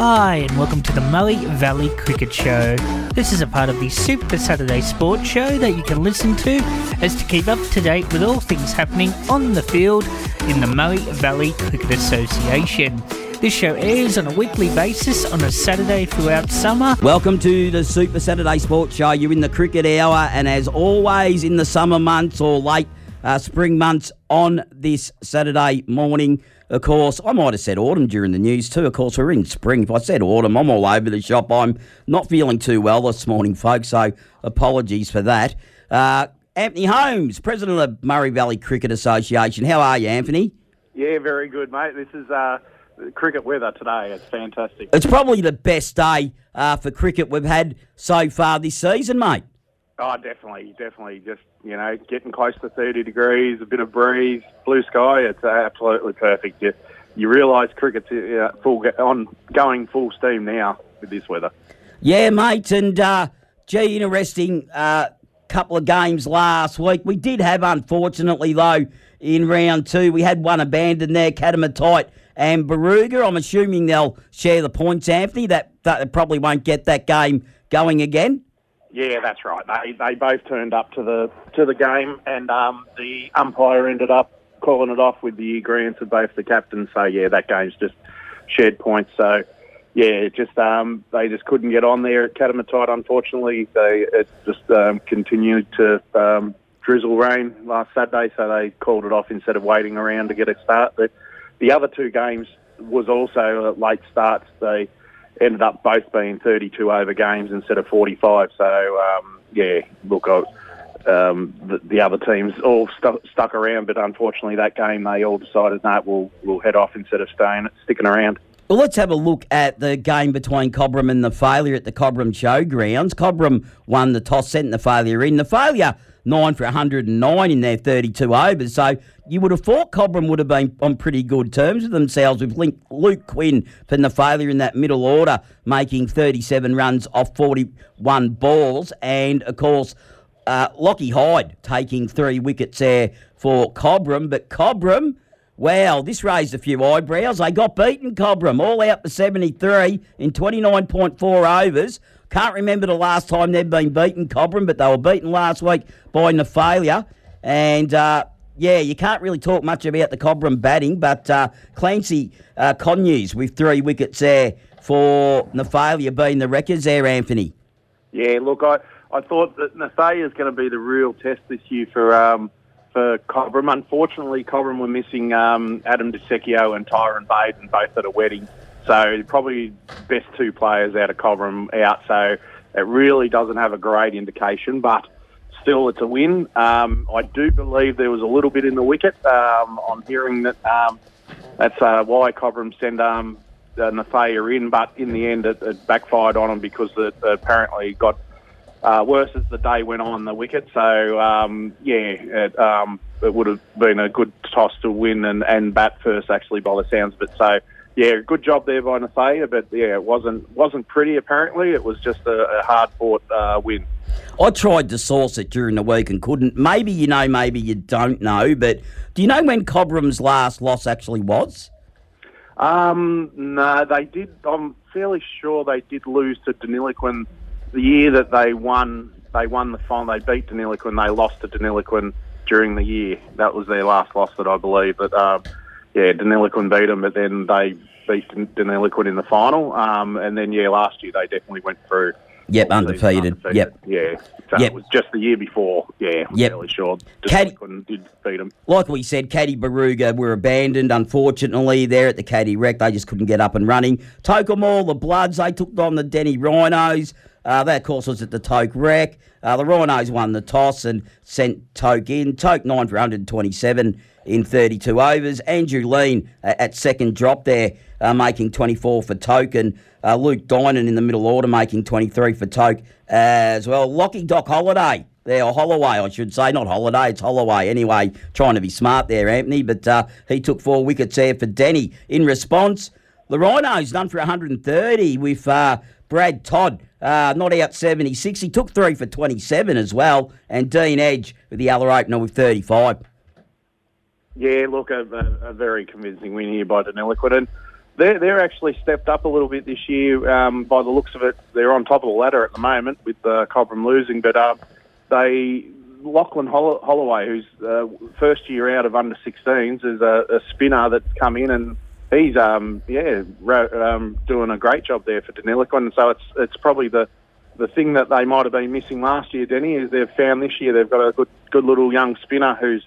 Hi, and welcome to the Murray Valley Cricket Show. This is a part of the Super Saturday Sports Show that you can listen to as to keep up to date with all things happening on the field in the Murray Valley Cricket Association. This show airs on a weekly basis on a Saturday throughout summer. Welcome to the Super Saturday Sports Show. You're in the cricket hour, and as always in the summer months or late uh, spring months on this Saturday morning, of course, I might have said autumn during the news too. Of course, we're in spring. If I said autumn, I'm all over the shop. I'm not feeling too well this morning, folks, so apologies for that. Uh, Anthony Holmes, president of Murray Valley Cricket Association. How are you, Anthony? Yeah, very good, mate. This is uh, cricket weather today. It's fantastic. It's probably the best day uh, for cricket we've had so far this season, mate. Oh, definitely, definitely. Just you know, getting close to thirty degrees, a bit of breeze, blue sky. It's absolutely perfect. You, you realise cricket's uh, full on going full steam now with this weather. Yeah, mate, and uh, gee, interesting uh, couple of games last week. We did have, unfortunately, though, in round two, we had one abandoned there, Katamatite and Barooga. I'm assuming they'll share the points, Anthony. That that probably won't get that game going again. Yeah, that's right. They they both turned up to the to the game, and um, the umpire ended up calling it off with the agreement of both the captains. So yeah, that game's just shared points. So yeah, just um, they just couldn't get on there at Katamatite. Unfortunately, they it just um, continued to um, drizzle rain last Saturday, so they called it off instead of waiting around to get a start. But the other two games was also late starts. They ended up both being 32 over games instead of 45. So, um, yeah, look, I, um, the, the, other teams all stu- stuck around, but unfortunately, that game they all decided, no, we'll, we'll head off instead of staying, sticking around. Well, let's have a look at the game between Cobram and Nathalia at the Cobram Showgrounds. Cobram won the toss, sent Nathalia in. Nathalia nine for 109 in their 32 overs. So you would have thought Cobram would have been on pretty good terms with themselves with Luke Quinn from Nathalia in that middle order, making 37 runs off 41 balls. And, of course, uh, Lockie Hyde taking three wickets there for Cobram. But Cobram... Wow, this raised a few eyebrows. They got beaten, Cobram, all out for 73 in 29.4 overs. Can't remember the last time they've been beaten, Cobram, but they were beaten last week by Nathalia. And uh, yeah, you can't really talk much about the Cobram batting, but uh, Clancy uh, with three wickets there for Nathalia being the records there, Anthony. Yeah, look, I, I thought that Nathalia is going to be the real test this year for um, for Cobram. Unfortunately, Cobram were missing um, Adam DeSecchio and Tyron Baden, both at a wedding. So probably best two players out of Cobram out. So it really doesn't have a great indication, but still it's a win. Um, I do believe there was a little bit in the wicket. Um, I'm hearing that um, that's uh, why Cobram sent um, uh, Nathalia in, but in the end it, it backfired on him because it apparently got uh, worse as the day went on the wicket. So um, yeah, it, um, it would have been a good toss to win and, and bat first actually by the sounds of it. So yeah, good job there by Nathalia, but yeah, it wasn't wasn't pretty. Apparently, it was just a, a hard fought uh, win. I tried to source it during the week and couldn't. Maybe you know, maybe you don't know, but do you know when Cobram's last loss actually was? Um, no, they did. I'm fairly sure they did lose to Deniliquin the year that they won. They won the final. They beat Deniliquin. They lost to Deniliquin during the year. That was their last loss that I believe. But um, yeah, Deniliquin beat them, but then they beat Deniliquin in the final. Um, and then, yeah, last year they definitely went through. Yep, undefeated. undefeated. Yep. Yeah. So yep. it was just the year before. Yeah, I'm yep. fairly sure. Caddy, did beat them. Like we said, Caddy Barooga were abandoned, unfortunately, there at the Caddy Rec. They just couldn't get up and running. Tocumwal, the Bloods, they took on the Denny Rhinos. Uh, that, of course, was at the Toke Rec. Uh, the Rhinos won the toss and sent Toke in. Toke 9 for 127 in 32 overs. Andrew Lean uh, at second drop there, uh, making 24 for Token. Uh, Luke Dinan in the middle order, making 23 for Toke as well. Lockie Doc Holiday there, or Holloway, I should say, not Holiday, it's Holloway. Anyway, trying to be smart there, Anthony, but uh, he took four wickets there for Denny. In response, the Rhinos done for 130 with Brad Todd. Uh, not out 76. He took three for 27 as well. And Dean Edge with the other opener with 35. Yeah, look, a, a, very convincing win here by Deniliquin. And they're, they're actually stepped up a little bit this year. Um, by the looks of it, they're on top of the ladder at the moment with uh, Cobram losing, but uh, they Lachlan Holl- Holloway, who's uh, first year out of under 16s, is a, a spinner that's come in and he's um, yeah ra- um, doing a great job there for Deniliquin. So it's it's probably the the thing that they might have been missing last year, Denny, is they've found this year they've got a good good little young spinner who's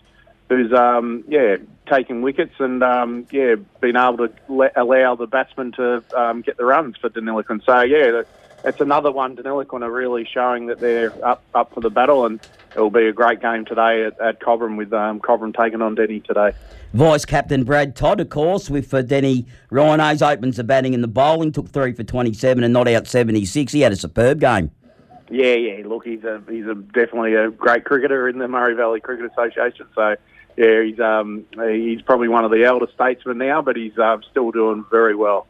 who's um, yeah taking wickets and um, yeah been able to le- allow the batsmen to um, get the runs for Deniliquin. So yeah, it's another one. Deniliquin are really showing that they're up up for the battle, and it will be a great game today at, at Cobram with um, Cobram taking on Denny today. Vice captain Brad Todd, of course, with uh, Denny Rhinos opens the batting and the bowling, took three for 27 and not out 76. He had a superb game. Yeah, yeah. Look, he's a he's a definitely a great cricketer in the Murray Valley Cricket Association. So yeah, he's um he's probably one of the elder statesmen now, but he's um, still doing very well.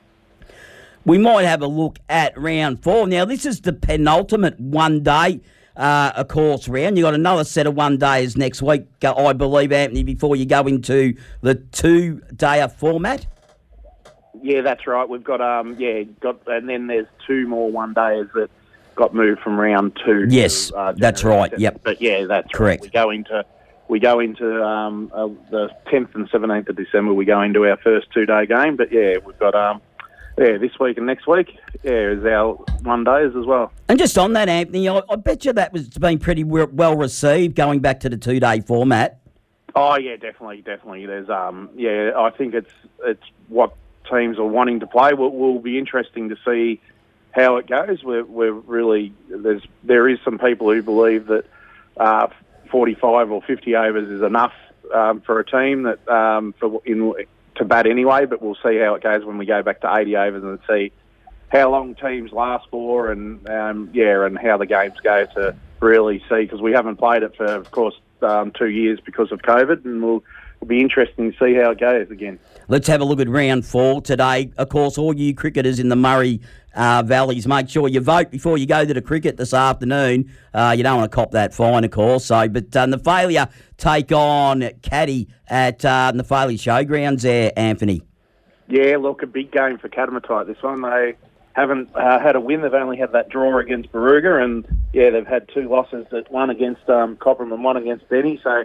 We might have a look at round four. Now, this is the penultimate one day, uh, of course, round. You've got another set of one days next week, I believe, Anthony, before you go into the two day format. Yeah, that's right. We've got um yeah got and then there's two more one days that got moved from round two. Yes, to, uh, that's right, yep. But yeah, that's Correct. Right. We go into we go into um, uh, the 10th and 17th of December. We go into our first two day game. But yeah, we've got um yeah this week and next week yeah is our one days as well. And just on that, Anthony, I, I bet you that was been pretty we- well received going back to the two day format. Oh yeah, definitely, definitely. There's um yeah, I think it's it's what teams are wanting to play. Will, will be interesting to see how it goes. We're we're really there's there is some people who believe that uh, 45 or 50 overs is enough um, for a team that um, for in to bat anyway. But we'll see how it goes when we go back to 80 overs and see how long teams last for and um, yeah, and how the games go to really see because we haven't played it for, of course, um, two years because of COVID, and we'll it'll be interesting to see how it goes again. Let's have a look at round four today. Of course, all you cricketers in the Murray uh, Valleys, make sure you vote before you go to the cricket this afternoon. Uh, you don't want to cop that fine, of course. So, but um, Nathalia take on Caddy at um, Nathalia Showgrounds there, Anthony. Yeah, look, a big game for Katamatite. This one they haven't uh, had a win. They've only had that draw against Barooga, and yeah, they've had two losses. That one against um, Cobram and one against Benny. So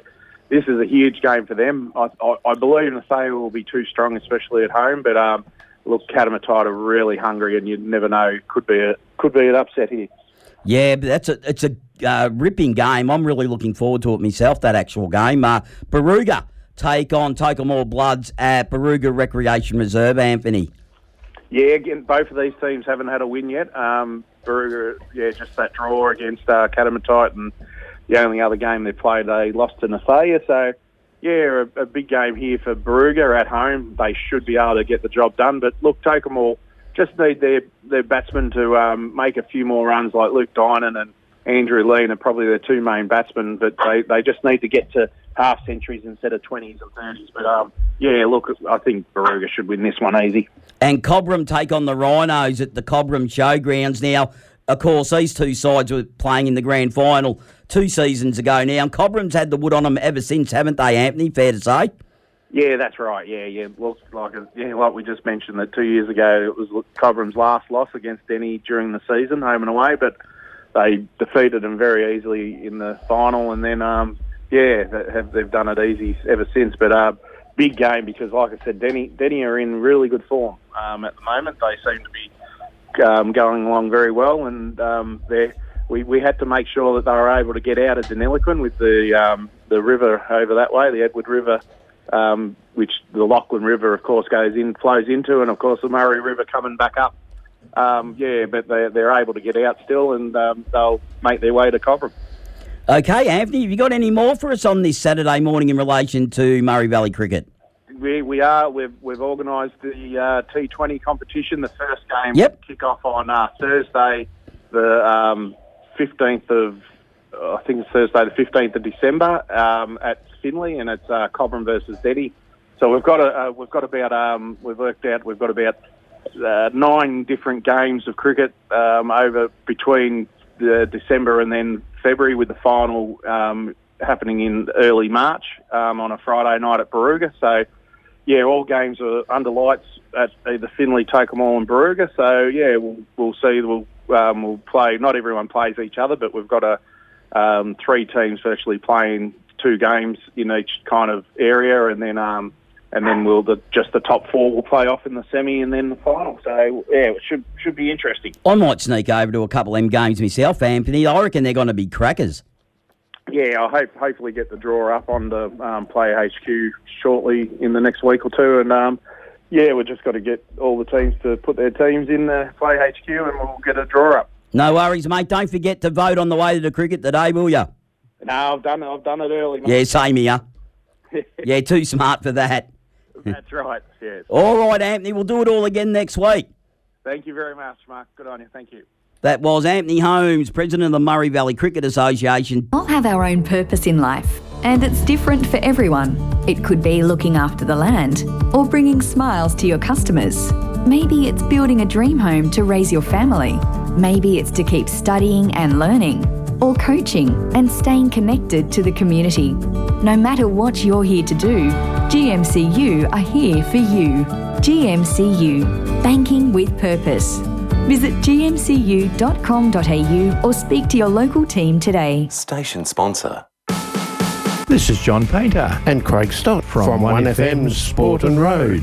this is a huge game for them. I, I, I believe will be too strong, especially at home. But um, look, Katamatite are really hungry, and you never know. Could be a could be an upset here. Yeah, but that's a it's a uh, ripping game. I'm really looking forward to it myself. That actual game, uh, Barooga take on Tocumwal Bloods at Barooga Recreation Reserve. Anthony. Yeah, again, both of these teams haven't had a win yet. Um, Barooga, yeah, just that draw against uh, Katamatite, and the only other game they played, they lost to Nathalia. So, yeah, a, a big game here for Barooga at home. They should be able to get the job done. But look, Tocumwal just need their their batsmen to um, make a few more runs, like Luke Dinan and Andrew Lean are probably their two main batsmen. But they, they just need to get to half centuries instead of twenties and thirties. But um, yeah, look, I think Barooga should win this one easy. And Cobram take on the Rhinos at the Cobram Showgrounds. Now, of course, these two sides were playing in the grand final two seasons ago now. And Cobram's had the wood on them ever since, haven't they, Anthony? Fair to say? Yeah, that's right. Yeah, yeah. Looks like yeah, like we just mentioned that two years ago it was Cobram's last loss against Denny during the season, home and away, but they defeated them very easily in the final, and then um, yeah, they've done it easy ever since. But uh, big game because, like I said, Denny Denny are in really good form um, at the moment. They seem to be um, going along very well, and um, we we had to make sure that they were able to get out of Deniliquin with the um, the river over that way, the Edward River. Um, which the Lachlan River, of course, goes in, flows into, and of course the Murray River coming back up. Um, yeah, but they, they're able to get out still, and um, they'll make their way to Cobram. Okay, Anthony, have you got any more for us on this Saturday morning in relation to Murray Valley Cricket? We, we are. We've, we've organised the uh, T20 competition. The first game Yep. will kick off on uh, Thursday, the um, 15th of, I think it's Thursday, the 15th of December um, at Finley, and it's uh, Cobram versus Denny. So we've got a, uh, we've got about um, we've worked out we've got about uh, nine different games of cricket um, over between the December and then February, with the final um, happening in early March um, on a Friday night at Barooga. So, yeah, all games are under lights at either Finley, Tocumwal, and Barooga. So yeah, we'll we'll see. We'll um, we'll play. Not everyone plays each other, but we've got a um, three teams virtually playing two games in each kind of area, and then um, and then we'll the just the top four will play off in the semi and then the final. So yeah, it should should be interesting. I might sneak over to a couple of them games myself, Anthony. I reckon they're going to be crackers. Yeah, I hope hopefully get the draw up on the um, Player HQ shortly in the next week or two, and um, yeah, we've just got to get all the teams to put their teams in the Play HQ, and we'll get a draw up. No worries, mate. Don't forget to vote on the way to the cricket today, will you? No, I've done it. I've done it early. Mate. Yeah, same here. yeah, too smart for that. That's right. Yes. All right, Anthony. We'll do it all again next week. Thank you very much, Mark. Good on you. Thank you. That was Anthony Holmes, President of the Murray Valley Cricket Association. All have our own purpose in life, and it's different for everyone. It could be looking after the land or bringing smiles to your customers. Maybe it's building a dream home to raise your family. Maybe it's to keep studying and learning or coaching and staying connected to the community. No matter what you're here to do, GMCU are here for you. GMCU, banking with purpose. Visit gmcu.com.au or speak to your local team today. Station sponsor. This is John Painter and Craig Stott from, from 1FM's Sport and Road.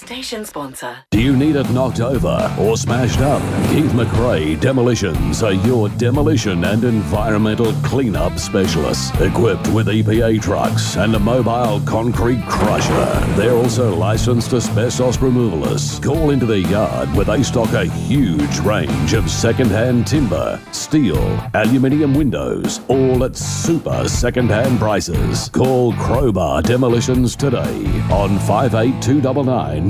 Station sponsor. Do you need it knocked over or smashed up? Keith McRae Demolitions are your demolition and environmental cleanup specialists. Equipped with EPA trucks and a mobile concrete crusher. They're also licensed asbestos removalists. Call into their yard where they stock a huge range of second-hand timber, steel, aluminium windows, all at super second-hand prices. Call Crowbar Demolitions today on 58299